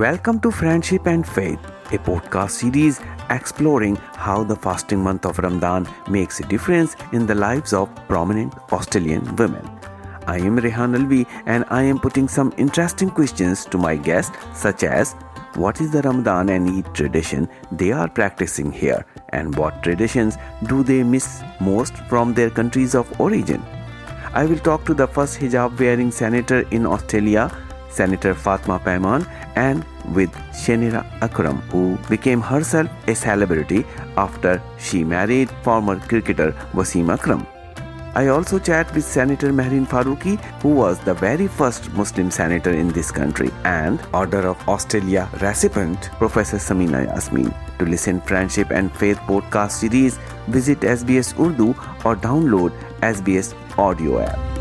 Welcome to Friendship and Faith, a podcast series exploring how the fasting month of Ramadan makes a difference in the lives of prominent Australian women. I am Rehan Alvi and I am putting some interesting questions to my guests such as what is the Ramadan and Eid tradition they are practicing here and what traditions do they miss most from their countries of origin. I will talk to the first hijab wearing senator in Australia senator Fatima Faruqi who was the very first Muslim senator in this country and order of Australia recipient سمیناسٹ series visit S B S Urdu اور download S B S audio app